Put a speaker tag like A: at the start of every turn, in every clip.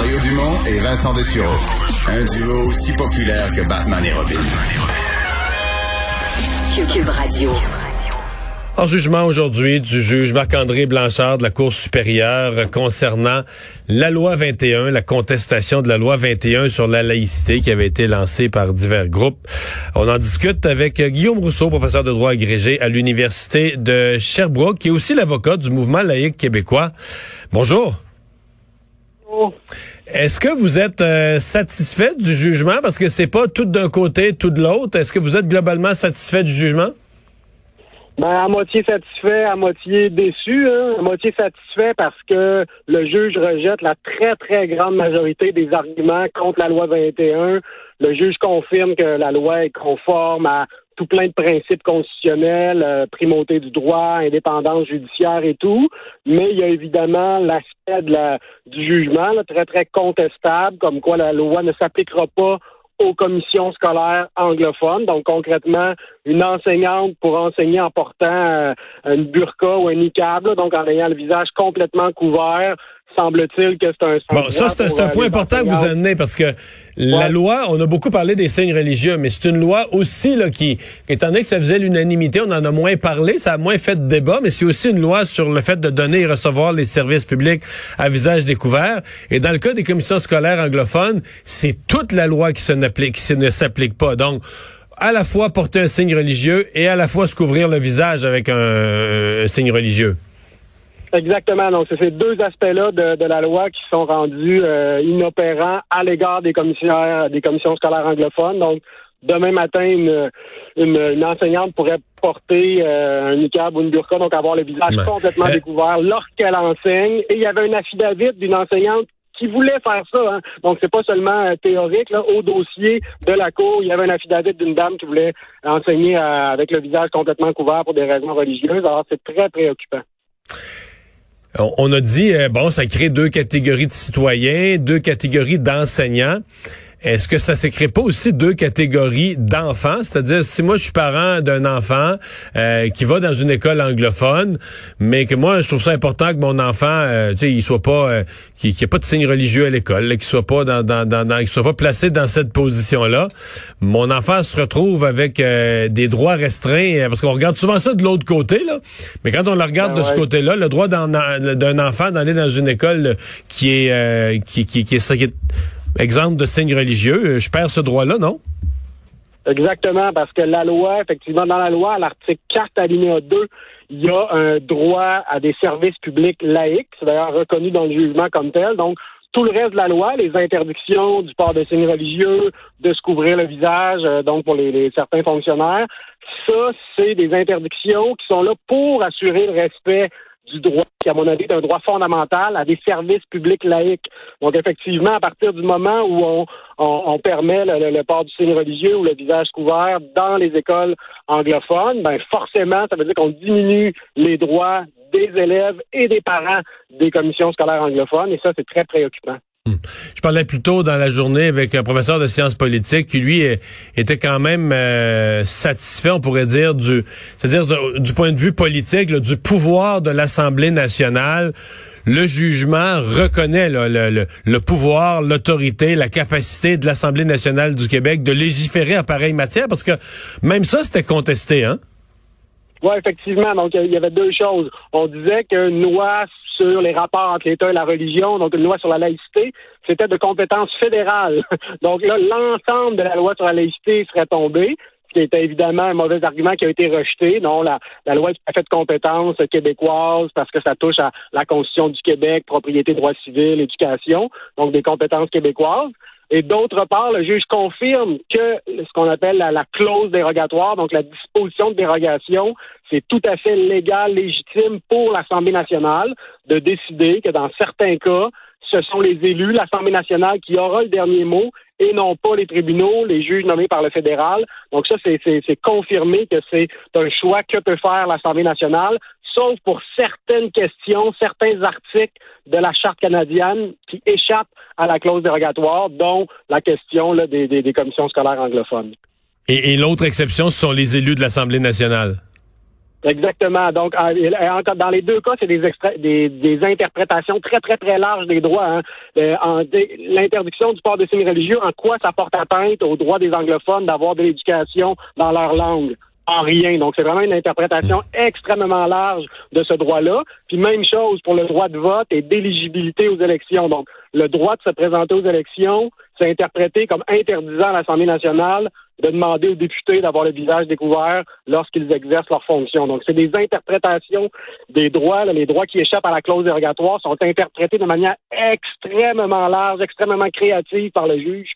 A: Mario Dumont et Vincent Dessureau. Un duo aussi populaire que Batman et Robin.
B: Cube Radio.
C: En jugement aujourd'hui du juge Marc-André Blanchard de la Cour supérieure concernant la loi 21, la contestation de la loi 21 sur la laïcité qui avait été lancée par divers groupes. On en discute avec Guillaume Rousseau, professeur de droit agrégé à l'Université de Sherbrooke, qui est aussi l'avocat du mouvement laïque québécois. Bonjour. Est-ce que vous êtes euh, satisfait du jugement? Parce que c'est pas tout d'un côté, tout de l'autre? Est-ce que vous êtes globalement satisfait du jugement?
D: Ben, à moitié satisfait, à moitié déçu. Hein? À moitié satisfait parce que le juge rejette la très, très grande majorité des arguments contre la loi 21. Le juge confirme que la loi est conforme à tout plein de principes constitutionnels, euh, primauté du droit, indépendance judiciaire et tout. Mais il y a évidemment l'aspect du jugement très, très contestable, comme quoi la loi ne s'appliquera pas aux commissions scolaires anglophones. Donc, concrètement, une enseignante pour enseigner en portant euh, une burqa ou un niqab, donc en ayant le visage complètement couvert, semble-t-il que c'est un
C: Bon, ça, c'est un, point important que vous amenez parce que la loi, on a beaucoup parlé des signes religieux, mais c'est une loi aussi là, qui, étant donné que ça faisait l'unanimité, on en a moins parlé, ça a moins fait de débat, mais c'est aussi une loi sur le fait de donner et recevoir les services publics à visage découvert. Et dans le cas des commissions scolaires anglophones, c'est toute la loi qui, se qui ne s'applique pas. Donc, à la fois porter un signe religieux et à la fois se couvrir le visage avec un signe religieux.
D: Exactement. Donc, c'est ces deux aspects-là de, la loi qui sont rendus euh, inopérants à l'égard des commissions, des commissions scolaires anglophones. Donc, demain matin, une, une, enseignante pourrait porter euh, un niqab ou une burqa, donc avoir le visage complètement euh, découvert lorsqu'elle enseigne. Et il y avait un affidavit d'une enseignante qui voulait faire ça. Hein. Donc, c'est pas seulement théorique. Là. Au dossier de la cour, il y avait un affidavit d'une dame qui voulait enseigner avec le visage complètement couvert pour des raisons religieuses. Alors, c'est très préoccupant.
C: On a dit, euh, bon, ça crée deux catégories de citoyens, deux catégories d'enseignants. Est-ce que ça s'écrit pas aussi deux catégories d'enfants? C'est-à-dire, si moi je suis parent d'un enfant euh, qui va dans une école anglophone, mais que moi je trouve ça important que mon enfant, euh, tu sais, il soit pas, euh, qu'il ait pas de signe religieux à l'école, qu'il soit pas dans, dans, dans, qu'il soit pas placé dans cette position-là. Mon enfant se retrouve avec des droits restreints, parce qu'on regarde souvent ça de l'autre côté, là. Mais quand on le regarde de ce côté-là, le droit d'un enfant d'aller dans une école qui est, qui, qui, qui est, qui est exemple de signe religieux, euh, je perds ce droit-là, non?
D: Exactement, parce que la loi, effectivement, dans la loi, à l'article 4, alinéa 2, il y a un droit à des services publics laïques. C'est d'ailleurs reconnu dans le jugement comme tel. Donc, tout le reste de la loi, les interdictions du port de signes religieux, de se couvrir le visage, euh, donc pour les, certains fonctionnaires, ça, c'est des interdictions qui sont là pour assurer le respect du droit, qui, à mon avis, est un droit fondamental à des services publics laïques. Donc, effectivement, à partir du moment où on, on, permet le, port du signe religieux ou le visage couvert dans les écoles anglophones, ben forcément, ça veut dire qu'on diminue les droits des élèves et des parents des commissions scolaires anglophones, et ça, c'est très préoccupant.
C: Hmm. Je parlais plus tôt dans la journée avec un professeur de sciences politiques qui lui était quand même euh, satisfait, on pourrait dire, du, c'est-à-dire du point de vue politique, du pouvoir de l'Assemblée nationale. Le jugement reconnaît le, pouvoir, l'autorité, la capacité de l'Assemblée nationale du Québec de légiférer en pareille matière, parce que même ça, c'était contesté, hein?
D: Oui, effectivement. Donc, il y avait deux choses. On disait qu'une loi les rapports entre l'État et la religion, donc une loi sur la laïcité, c'était de compétence fédérale. Donc là, l'ensemble de la loi sur la laïcité serait tombé ce qui était évidemment un mauvais argument qui a été rejeté. Non, la, la loi à fait de compétence québécoise parce que ça touche à la Constitution du Québec, propriété, droit civil, éducation, donc des compétences québécoises. Et d'autre part, le juge confirme que ce qu'on appelle la, clause dérogatoire, donc la disposition de dérogation, c'est tout à fait légal, légitime pour l'Assemblée nationale de décider que dans certains cas, ce sont les élus, l'Assemblée nationale qui aura le dernier mot et non pas les tribunaux, les juges nommés par le fédéral. Donc ça, c'est confirmé que c'est un choix que peut faire l'Assemblée nationale sauf pour certaines questions, certains articles de la Charte canadienne qui échappent à la clause dérogatoire, dont la question des, commissions scolaires anglophones.
C: Et, l'autre exception, ce sont les élus de l'Assemblée nationale.
D: Exactement. Donc, dans les deux cas, c'est des, des, des, interprétations très, très, très larges des droits. Hein. Euh, l'interdiction du port de signes religieux, en quoi ça porte atteinte aux droits des anglophones d'avoir de l'éducation dans leur langue? En rien. Donc, c'est vraiment une interprétation extrêmement large de ce droit-là. Puis, même chose pour le droit de vote et d'éligibilité aux élections. Donc, le droit de se présenter aux élections, c'est interprété comme interdisant à l'Assemblée nationale de demander aux députés d'avoir le visage découvert lorsqu'ils exercent leurs fonctions. Donc, c'est des interprétations des droits. les droits qui échappent à la clause dérogatoire sont interprétés de manière extrêmement large, extrêmement créative par le juge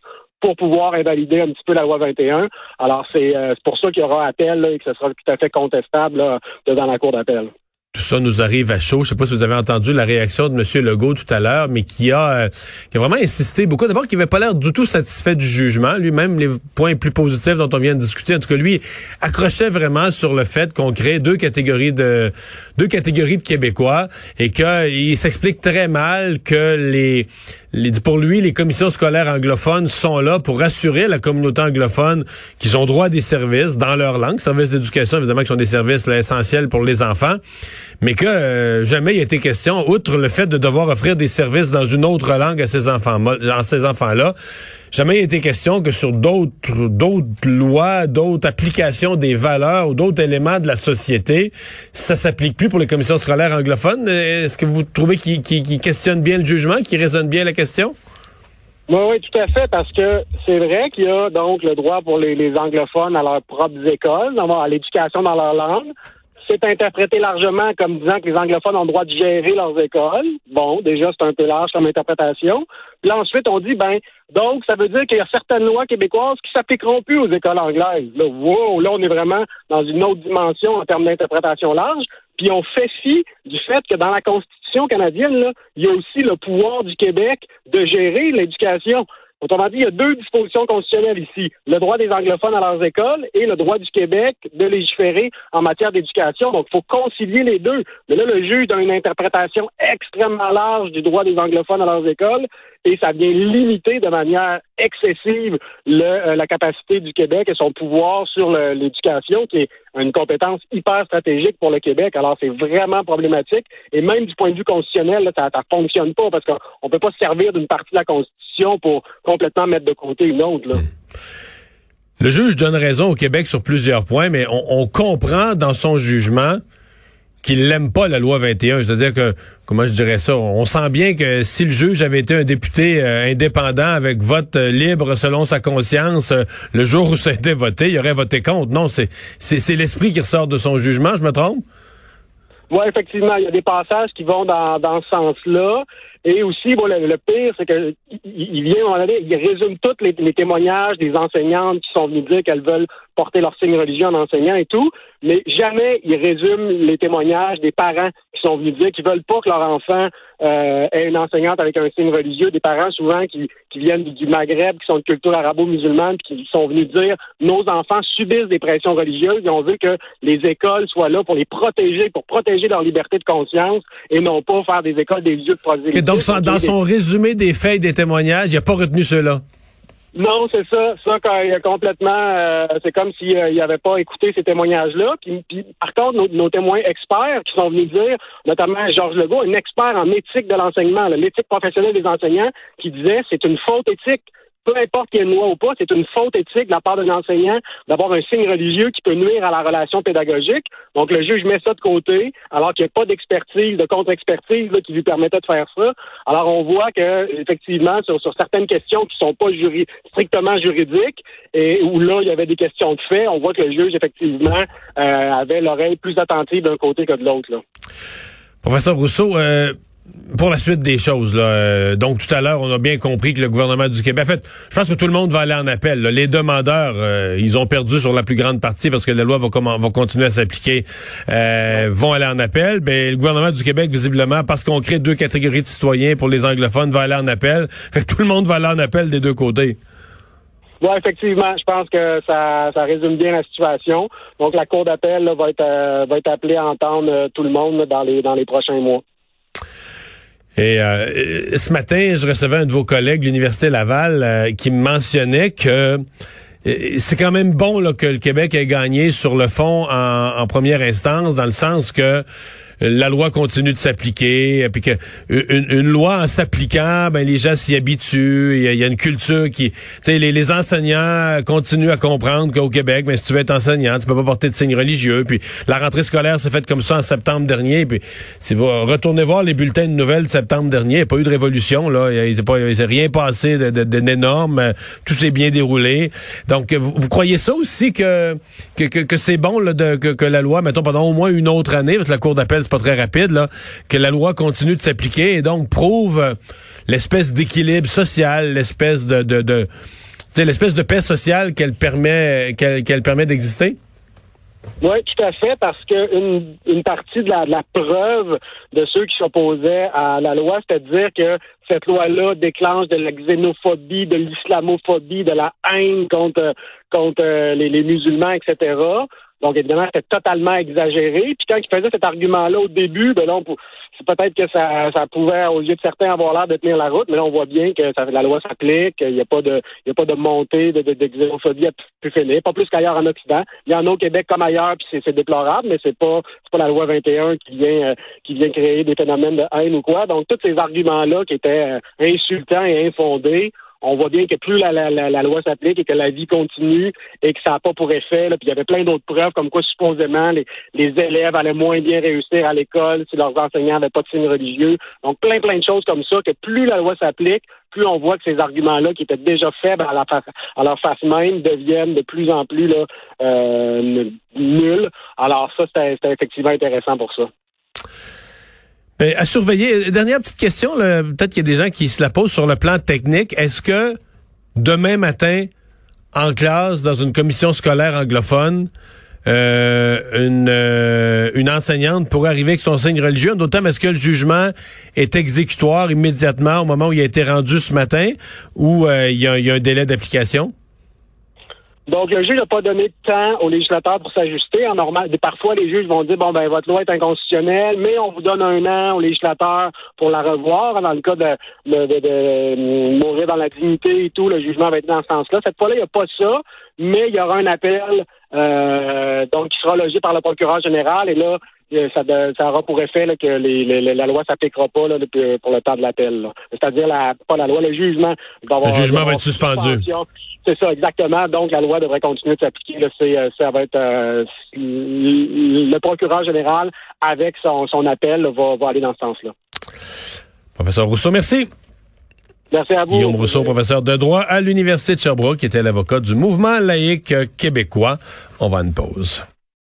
D: pour pouvoir invalider un petit peu la loi 21. Alors, c'est euh, pour ça qu'il y aura appel et que ce sera tout à fait contestable devant la Cour d'appel
C: tout ça nous arrive à chaud. Je sais pas si vous avez entendu la réaction de M. Legault tout à l'heure, mais qui a, euh, qui a vraiment insisté beaucoup. D'abord, qu'il n'avait pas l'air du tout satisfait du jugement. Lui-même, les points plus positifs dont on vient de discuter, en tout cas, lui, accrochait vraiment sur le fait qu'on crée deux catégories de deux catégories de Québécois et qu'il s'explique très mal que les pour lui, les commissions scolaires anglophones sont là pour assurer la communauté anglophone qu'ils ont droit à des services dans leur langue, services d'éducation évidemment qui sont des services essentiels pour les enfants, mais que euh, jamais il a été question, outre le fait de devoir offrir des services dans une autre langue à ces enfants, à ces enfants-là, jamais été question que sur d'autres d'autres lois, d'autres applications des valeurs ou d'autres éléments de la société, ça s'applique plus pour les commissions scolaires anglophones. Est-ce que vous trouvez qu'ils qu questionnent bien le jugement, qu'ils raisonnent bien la question?
D: Oui, oui, tout à fait, parce que c'est vrai qu'il y a donc le droit pour les, les anglophones à leurs propres écoles, à l'éducation dans leur langue c'est interprété largement comme disant que les anglophones ont le droit de gérer leurs écoles. Bon, déjà, c'est un peu large comme interprétation. Puis ensuite, on dit, ben, donc, ça veut dire qu'il y a certaines lois québécoises qui s'appliqueront plus aux écoles anglaises. Là, wow, là, on est vraiment dans une autre dimension en termes d'interprétation large. Puis on fait fi du fait que dans la Constitution canadienne, là, il y a aussi le pouvoir du Québec de gérer l'éducation. Autrement dit, il y a deux dispositions constitutionnelles ici. Le droit des anglophones à leurs écoles et le droit du Québec de légiférer en matière d'éducation. Donc, il faut concilier les deux. Mais là, le juge a une interprétation extrêmement large du droit des anglophones à leurs écoles et ça vient limiter de manière excessive euh, la capacité du Québec et son pouvoir sur l'éducation, qui est une compétence hyper stratégique pour le Québec. Alors, c'est vraiment problématique. Et même du point de vue constitutionnel, ça ne fonctionne pas parce qu'on ne peut pas se servir d'une partie de la Constitution pour complètement mettre de côté une autre. Là.
C: Le juge donne raison au Québec sur plusieurs points, mais on, on comprend dans son jugement qu'il n'aime pas la loi 21. C'est-à-dire que, comment je dirais ça, on sent bien que si le juge avait été un député euh, indépendant avec vote euh, libre selon sa conscience, euh, le jour où ça a été voté, il aurait voté contre. Non, c'est c'est l'esprit qui ressort de son jugement, je me trompe?
D: Oui, effectivement, il y a des passages qui vont dans, dans ce sens-là. Et aussi, bon, le, pire, c'est que il vient, il résume tous les, les, témoignages des enseignantes qui sont venues dire qu'elles veulent porter leur signe religieux en enseignant et tout, mais jamais il résume les témoignages des parents qui sont venus dire qu'ils veulent pas que leur enfant euh, ait une enseignante avec un signe religieux, des parents souvent qui, qui viennent du, Maghreb, qui sont de culture arabo-musulmane, qui sont venus dire nos enfants subissent des pressions religieuses et on veut que les écoles soient là pour les protéger, pour protéger leur liberté de conscience et non pas faire des écoles des lieux de prosélytisme.
C: Et donc, dans son résumé des faits et des témoignages, il n'a pas retenu cela.
D: Non, c'est ça. Ça, quand il a complètement, euh, c'est comme s'il euh, n'avait pas écouté ces témoignages-là. Puis, par contre, nos, témoins experts qui sont venus dire, notamment Georges Legault, un expert en éthique de l'enseignement, l'éthique professionnelle des enseignants, qui disait c'est une faute éthique peu importe qu'il y ait une loi ou pas, c'est une faute éthique de la part d'un enseignant d'avoir un signe religieux qui peut nuire à la relation pédagogique. Donc, le juge met ça de côté, alors qu'il n'y a pas d'expertise, de contre-expertise qui lui permettait de faire ça. Alors, on voit que effectivement, sur, certaines questions qui sont pas strictement juridiques, et où là, il y avait des questions de fait, on voit que le juge, effectivement, euh, avait l'oreille plus attentive d'un côté que de l'autre.
C: Professeur Rousseau, euh, pour la suite des choses, là, euh, donc tout à l'heure, on a bien compris que le gouvernement du Québec, en fait, je pense que tout le monde va aller en appel. Les demandeurs, euh, ils ont perdu sur la plus grande partie parce que la loi va, va continuer à s'appliquer, euh, vont aller en appel. Ben, le gouvernement du Québec, visiblement, parce qu'on crée deux catégories de citoyens pour les anglophones, va aller en appel. Fait tout le monde va aller en appel des deux côtés.
D: Oui, effectivement, je pense que ça, ça résume bien la situation. Donc la Cour d'appel va être va être appelée à entendre tout le monde dans les dans les prochains mois.
C: Et euh, ce matin, je recevais un de vos collègues de l'Université Laval euh, qui mentionnait que c'est quand même bon que le Québec ait gagné sur le fond en première instance, dans le sens que la loi continue de s'appliquer, puis que une, une loi en s'appliquant, ben les gens s'y habituent. Il y, a une culture qui, tu sais, les, enseignants continuent à comprendre qu'au Québec, ben, si tu veux être enseignant, tu peux pas porter de signes religieux. Puis la rentrée scolaire s'est faite comme ça en septembre dernier. Puis si vous retournez voir les bulletins de nouvelles de septembre dernier, il n'y a pas eu de révolution là. Il n'y a, rien passé d'énorme. Tout s'est bien déroulé. Donc vous, croyez ça aussi que que, que, c'est bon là, de, que, que la loi, mettons pendant au moins une autre année, parce que la Cour d'appel très rapide, que la loi continue de s'appliquer et donc prouve euh, l'espèce d'équilibre social, l'espèce de, de, l'espèce de paix sociale qu'elle permet qu'elle permet d'exister?
D: Oui, tout à fait, parce que une, partie de la, preuve de ceux qui s'opposaient à la loi, c'est à dire que cette loi-là déclenche de la xénophobie, de l'islamophobie, de la haine contre contre euh, les musulmans, etc. Donc, évidemment, c'était totalement exagéré. Puis quand il faisait cet argument-là au début, ben là, c'est peut-être que ça, ça pouvait, aux yeux de certains, avoir l'air de tenir la route, mais là, on voit bien que la loi s'applique, qu'il n'y a pas de il a pas de montée de, de, de plus finir, pas plus qu'ailleurs en Occident. Il y en a au Québec comme ailleurs, puis c'est déplorable, mais c'est pas c'est pas la loi 21 qui vient euh, qui vient créer des phénomènes de haine ou quoi. Donc, tous ces arguments-là qui étaient euh, insultants et infondés, on voit bien que plus la, loi s'applique et que la vie continue et que ça n'a pas pour effet, puis il y avait plein d'autres preuves comme quoi supposément les, élèves allaient moins bien réussir à l'école si leurs enseignants n'avaient pas de signes religieux. Donc plein plein de choses comme ça que plus la loi s'applique, plus on voit que ces arguments-là qui étaient déjà faibles à, la à leur face même deviennent de plus en plus euh, nuls. Alors ça, c'était effectivement intéressant pour ça.
C: Ben, à surveiller. Dernière petite question, peut-être qu'il y a des gens qui se la posent sur le plan technique. Est-ce que demain matin, en classe, dans une commission scolaire anglophone, euh, une, euh, une enseignante pourrait arriver avec son signe religieux, d'autant est-ce que le jugement est exécutoire immédiatement au moment où il a été rendu ce matin ou euh, il y a un délai d'application?
D: Donc, le juge n'a pas donné de temps aux législateurs pour s'ajuster. En normal, parfois, les juges vont dire bon ben votre loi est inconstitutionnelle, mais on vous donne un an aux législateurs pour la revoir. Dans le cas de, de, de, de mourir dans la dignité et tout, le jugement va être dans ce sens-là. Cette fois-là, il n'y a pas ça, mais il y aura un appel euh, donc qui sera logé par le procureur général. Et là, euh, ça, ça, aura pour effet que les, la loi s'appliquera pas là, pour le temps de l'appel. C'est-à-dire la, pas la loi, le jugement.
C: Va avoir, le jugement va être suspendu.
D: C'est ça, exactement. Donc la loi devrait continuer de s'appliquer. Euh, ça va être euh, le procureur général avec son, son appel va, va aller dans ce sens-là.
C: Professeur Rousseau, merci.
D: Merci à vous.
C: Guillaume Rousseau, professeur de droit à l'Université de Sherbrooke, qui était l'avocat du mouvement laïque québécois. On va à une pause.